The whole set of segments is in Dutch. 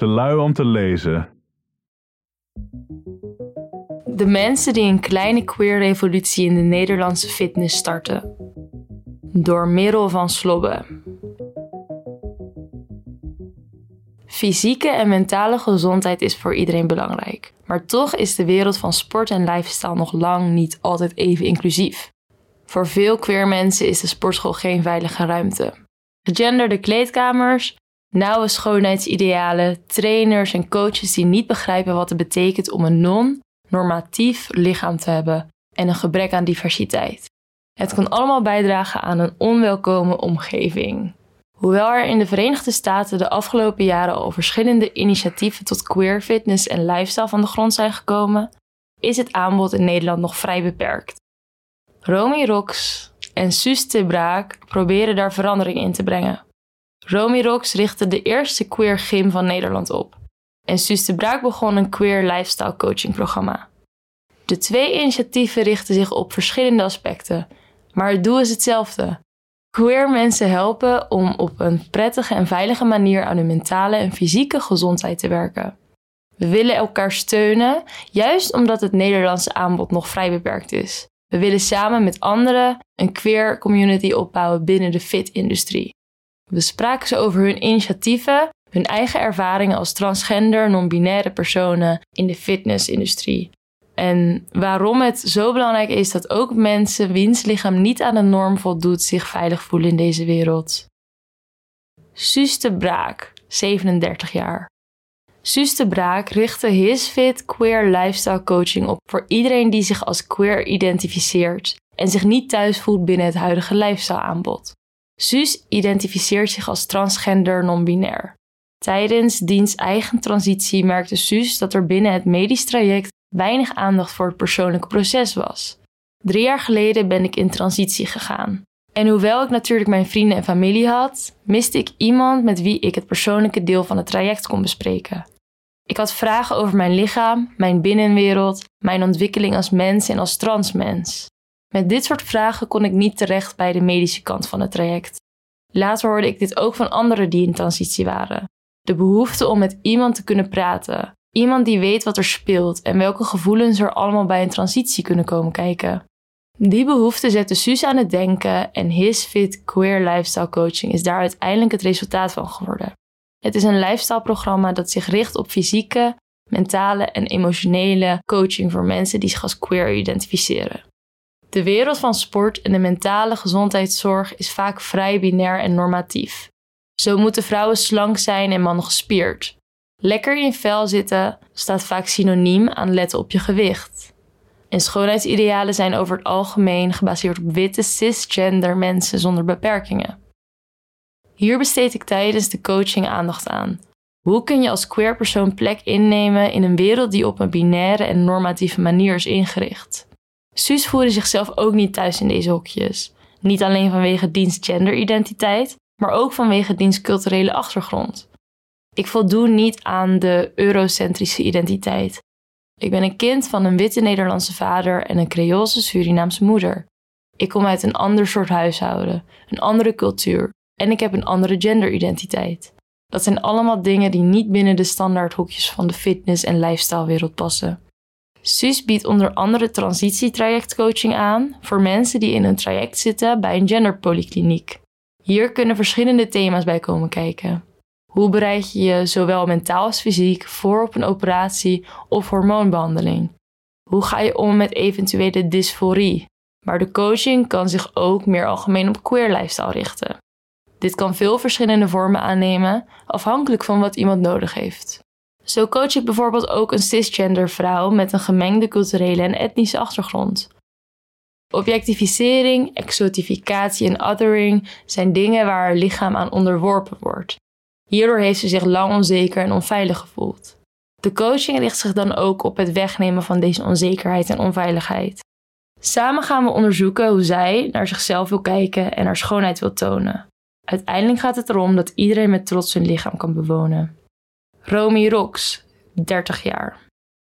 Te lui om te lezen. De mensen die een kleine queer revolutie in de Nederlandse fitness starten. Door middel van slobben. Fysieke en mentale gezondheid is voor iedereen belangrijk. Maar toch is de wereld van sport en lifestyle nog lang niet altijd even inclusief. Voor veel queer mensen is de sportschool geen veilige ruimte. Gegenderde kleedkamers, nauwe schoonheidsidealen, trainers en coaches die niet begrijpen wat het betekent om een non-normatief lichaam te hebben en een gebrek aan diversiteit. Het kan allemaal bijdragen aan een onwelkome omgeving. Hoewel er in de Verenigde Staten de afgelopen jaren al verschillende initiatieven tot queer fitness en lifestyle van de grond zijn gekomen, is het aanbod in Nederland nog vrij beperkt. Romy Rox en Suus Braak proberen daar verandering in te brengen. Romy Rox richtte de eerste queer gym van Nederland op en Suus de Braak begon een queer lifestyle coaching programma. De twee initiatieven richten zich op verschillende aspecten, maar het doel is hetzelfde: queer mensen helpen om op een prettige en veilige manier aan hun mentale en fysieke gezondheid te werken. We willen elkaar steunen, juist omdat het Nederlandse aanbod nog vrij beperkt is. We willen samen met anderen een queer community opbouwen binnen de fit-industrie. We spraken ze over hun initiatieven, hun eigen ervaringen als transgender, non-binaire personen in de fitnessindustrie. En waarom het zo belangrijk is dat ook mensen wiens lichaam niet aan de norm voldoet zich veilig voelen in deze wereld. Suus de Braak, 37 jaar. Suus de Braak richtte Hisfit Queer Lifestyle Coaching op voor iedereen die zich als queer identificeert en zich niet thuis voelt binnen het huidige lifestyle aanbod. Suus identificeert zich als transgender non-binair. Tijdens diens eigen transitie merkte Suus dat er binnen het medisch traject weinig aandacht voor het persoonlijke proces was. Drie jaar geleden ben ik in transitie gegaan. En hoewel ik natuurlijk mijn vrienden en familie had, miste ik iemand met wie ik het persoonlijke deel van het traject kon bespreken. Ik had vragen over mijn lichaam, mijn binnenwereld, mijn ontwikkeling als mens en als transmens. Met dit soort vragen kon ik niet terecht bij de medische kant van het traject. Later hoorde ik dit ook van anderen die in transitie waren. De behoefte om met iemand te kunnen praten. Iemand die weet wat er speelt en welke gevoelens er allemaal bij een transitie kunnen komen kijken. Die behoefte zette Suus aan het denken en His Fit Queer Lifestyle Coaching is daar uiteindelijk het resultaat van geworden. Het is een lifestyle programma dat zich richt op fysieke, mentale en emotionele coaching voor mensen die zich als queer identificeren. De wereld van sport en de mentale gezondheidszorg is vaak vrij binair en normatief. Zo moeten vrouwen slank zijn en mannen gespierd. Lekker in vel zitten staat vaak synoniem aan letten op je gewicht. En schoonheidsidealen zijn over het algemeen gebaseerd op witte cisgender mensen zonder beperkingen. Hier besteed ik tijdens de coaching aandacht aan. Hoe kun je als queer persoon plek innemen in een wereld die op een binaire en normatieve manier is ingericht? Suus voelde zichzelf ook niet thuis in deze hokjes. Niet alleen vanwege diens genderidentiteit, maar ook vanwege diens culturele achtergrond. Ik voldoen niet aan de eurocentrische identiteit. Ik ben een kind van een witte Nederlandse vader en een Creoolse Surinaamse moeder. Ik kom uit een ander soort huishouden, een andere cultuur en ik heb een andere genderidentiteit. Dat zijn allemaal dingen die niet binnen de standaardhoekjes van de fitness- en lifestylewereld passen. SUS biedt onder andere transitietrajectcoaching aan voor mensen die in een traject zitten bij een genderpolykliniek. Hier kunnen verschillende thema's bij komen kijken. Hoe bereid je je zowel mentaal als fysiek voor op een operatie of hormoonbehandeling? Hoe ga je om met eventuele dysforie? Maar de coaching kan zich ook meer algemeen op queer lifestyle richten. Dit kan veel verschillende vormen aannemen, afhankelijk van wat iemand nodig heeft. Zo coach ik bijvoorbeeld ook een cisgender vrouw met een gemengde culturele en etnische achtergrond. Objectificering, exotificatie en othering zijn dingen waar haar lichaam aan onderworpen wordt. Hierdoor heeft ze zich lang onzeker en onveilig gevoeld. De coaching richt zich dan ook op het wegnemen van deze onzekerheid en onveiligheid. Samen gaan we onderzoeken hoe zij naar zichzelf wil kijken en haar schoonheid wil tonen. Uiteindelijk gaat het erom dat iedereen met trots hun lichaam kan bewonen. Romy Rox, 30 jaar.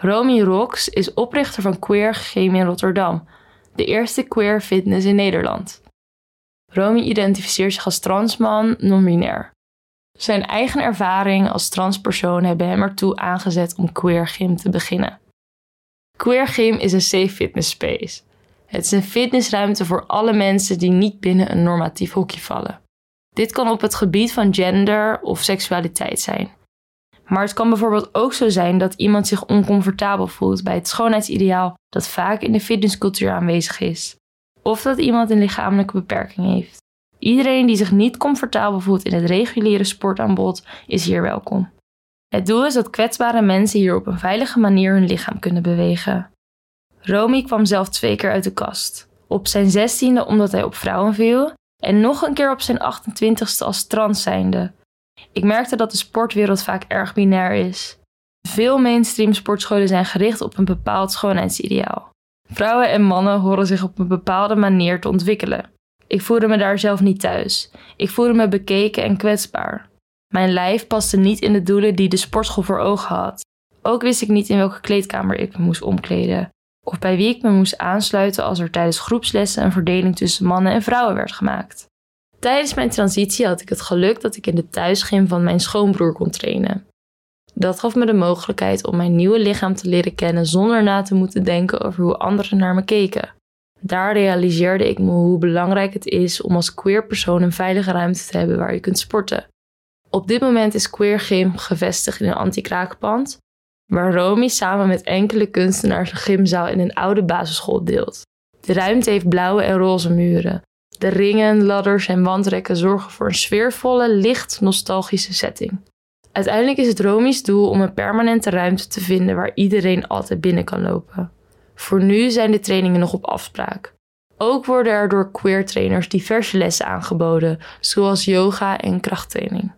Romy Rox is oprichter van Queer Game in Rotterdam, de eerste queer fitness in Nederland. Romy identificeert zich als transman, non-binair. Zijn eigen ervaring als transpersoon hebben hem ertoe aangezet om Queer Gym te beginnen. Queer Gym is een safe fitness space. Het is een fitnessruimte voor alle mensen die niet binnen een normatief hokje vallen. Dit kan op het gebied van gender of seksualiteit zijn. Maar het kan bijvoorbeeld ook zo zijn dat iemand zich oncomfortabel voelt bij het schoonheidsideaal dat vaak in de fitnesscultuur aanwezig is. Of dat iemand een lichamelijke beperking heeft. Iedereen die zich niet comfortabel voelt in het reguliere sportaanbod is hier welkom. Het doel is dat kwetsbare mensen hier op een veilige manier hun lichaam kunnen bewegen. Romy kwam zelf twee keer uit de kast. Op zijn zestiende omdat hij op vrouwen viel en nog een keer op zijn 28ste als trans zijnde. Ik merkte dat de sportwereld vaak erg binair is. Veel mainstream sportscholen zijn gericht op een bepaald schoonheidsideaal. Vrouwen en mannen horen zich op een bepaalde manier te ontwikkelen. Ik voelde me daar zelf niet thuis. Ik voelde me bekeken en kwetsbaar. Mijn lijf paste niet in de doelen die de sportschool voor ogen had. Ook wist ik niet in welke kleedkamer ik me moest omkleden. Of bij wie ik me moest aansluiten als er tijdens groepslessen een verdeling tussen mannen en vrouwen werd gemaakt. Tijdens mijn transitie had ik het geluk dat ik in de thuisgym van mijn schoonbroer kon trainen. Dat gaf me de mogelijkheid om mijn nieuwe lichaam te leren kennen zonder na te moeten denken over hoe anderen naar me keken. Daar realiseerde ik me hoe belangrijk het is om als queer persoon een veilige ruimte te hebben waar je kunt sporten. Op dit moment is Queer Gym gevestigd in een anti-kraakpand, waar Romy samen met enkele kunstenaars een gymzaal in een oude basisschool deelt. De ruimte heeft blauwe en roze muren. De ringen, ladders en wandrekken zorgen voor een sfeervolle, licht nostalgische setting. Uiteindelijk is het Romy's doel om een permanente ruimte te vinden waar iedereen altijd binnen kan lopen. Voor nu zijn de trainingen nog op afspraak. Ook worden er door queer trainers diverse lessen aangeboden, zoals yoga en krachttraining.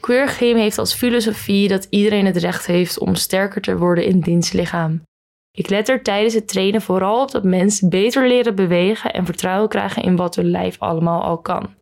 Queer Game heeft als filosofie dat iedereen het recht heeft om sterker te worden in dienstlichaam. Ik let er tijdens het trainen vooral op dat mensen beter leren bewegen en vertrouwen krijgen in wat hun lijf allemaal al kan.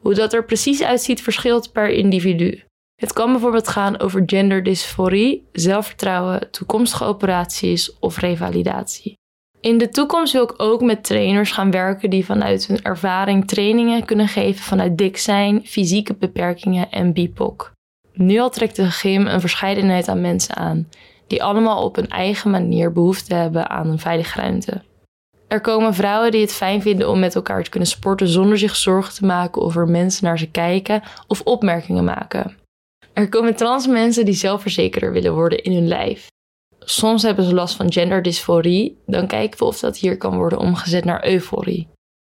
Hoe dat er precies uitziet verschilt per individu. Het kan bijvoorbeeld gaan over genderdysforie, zelfvertrouwen, toekomstige operaties of revalidatie. In de toekomst wil ik ook met trainers gaan werken die vanuit hun ervaring trainingen kunnen geven vanuit dik zijn, fysieke beperkingen en BIPOC. Nu al trekt de gym een verscheidenheid aan mensen aan, die allemaal op hun eigen manier behoefte hebben aan een veilige ruimte. Er komen vrouwen die het fijn vinden om met elkaar te kunnen sporten zonder zich zorgen te maken over mensen naar ze kijken of opmerkingen maken. Er komen trans mensen die zelfverzekerder willen worden in hun lijf. Soms hebben ze last van genderdysforie, dan kijken we of dat hier kan worden omgezet naar euforie.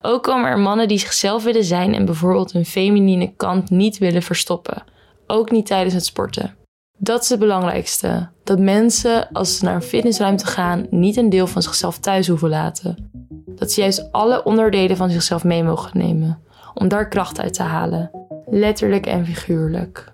Ook komen er mannen die zichzelf willen zijn en bijvoorbeeld hun feminine kant niet willen verstoppen, ook niet tijdens het sporten. Dat is het belangrijkste: dat mensen, als ze naar een fitnessruimte gaan, niet een deel van zichzelf thuis hoeven laten. Dat ze juist alle onderdelen van zichzelf mee mogen nemen, om daar kracht uit te halen, letterlijk en figuurlijk.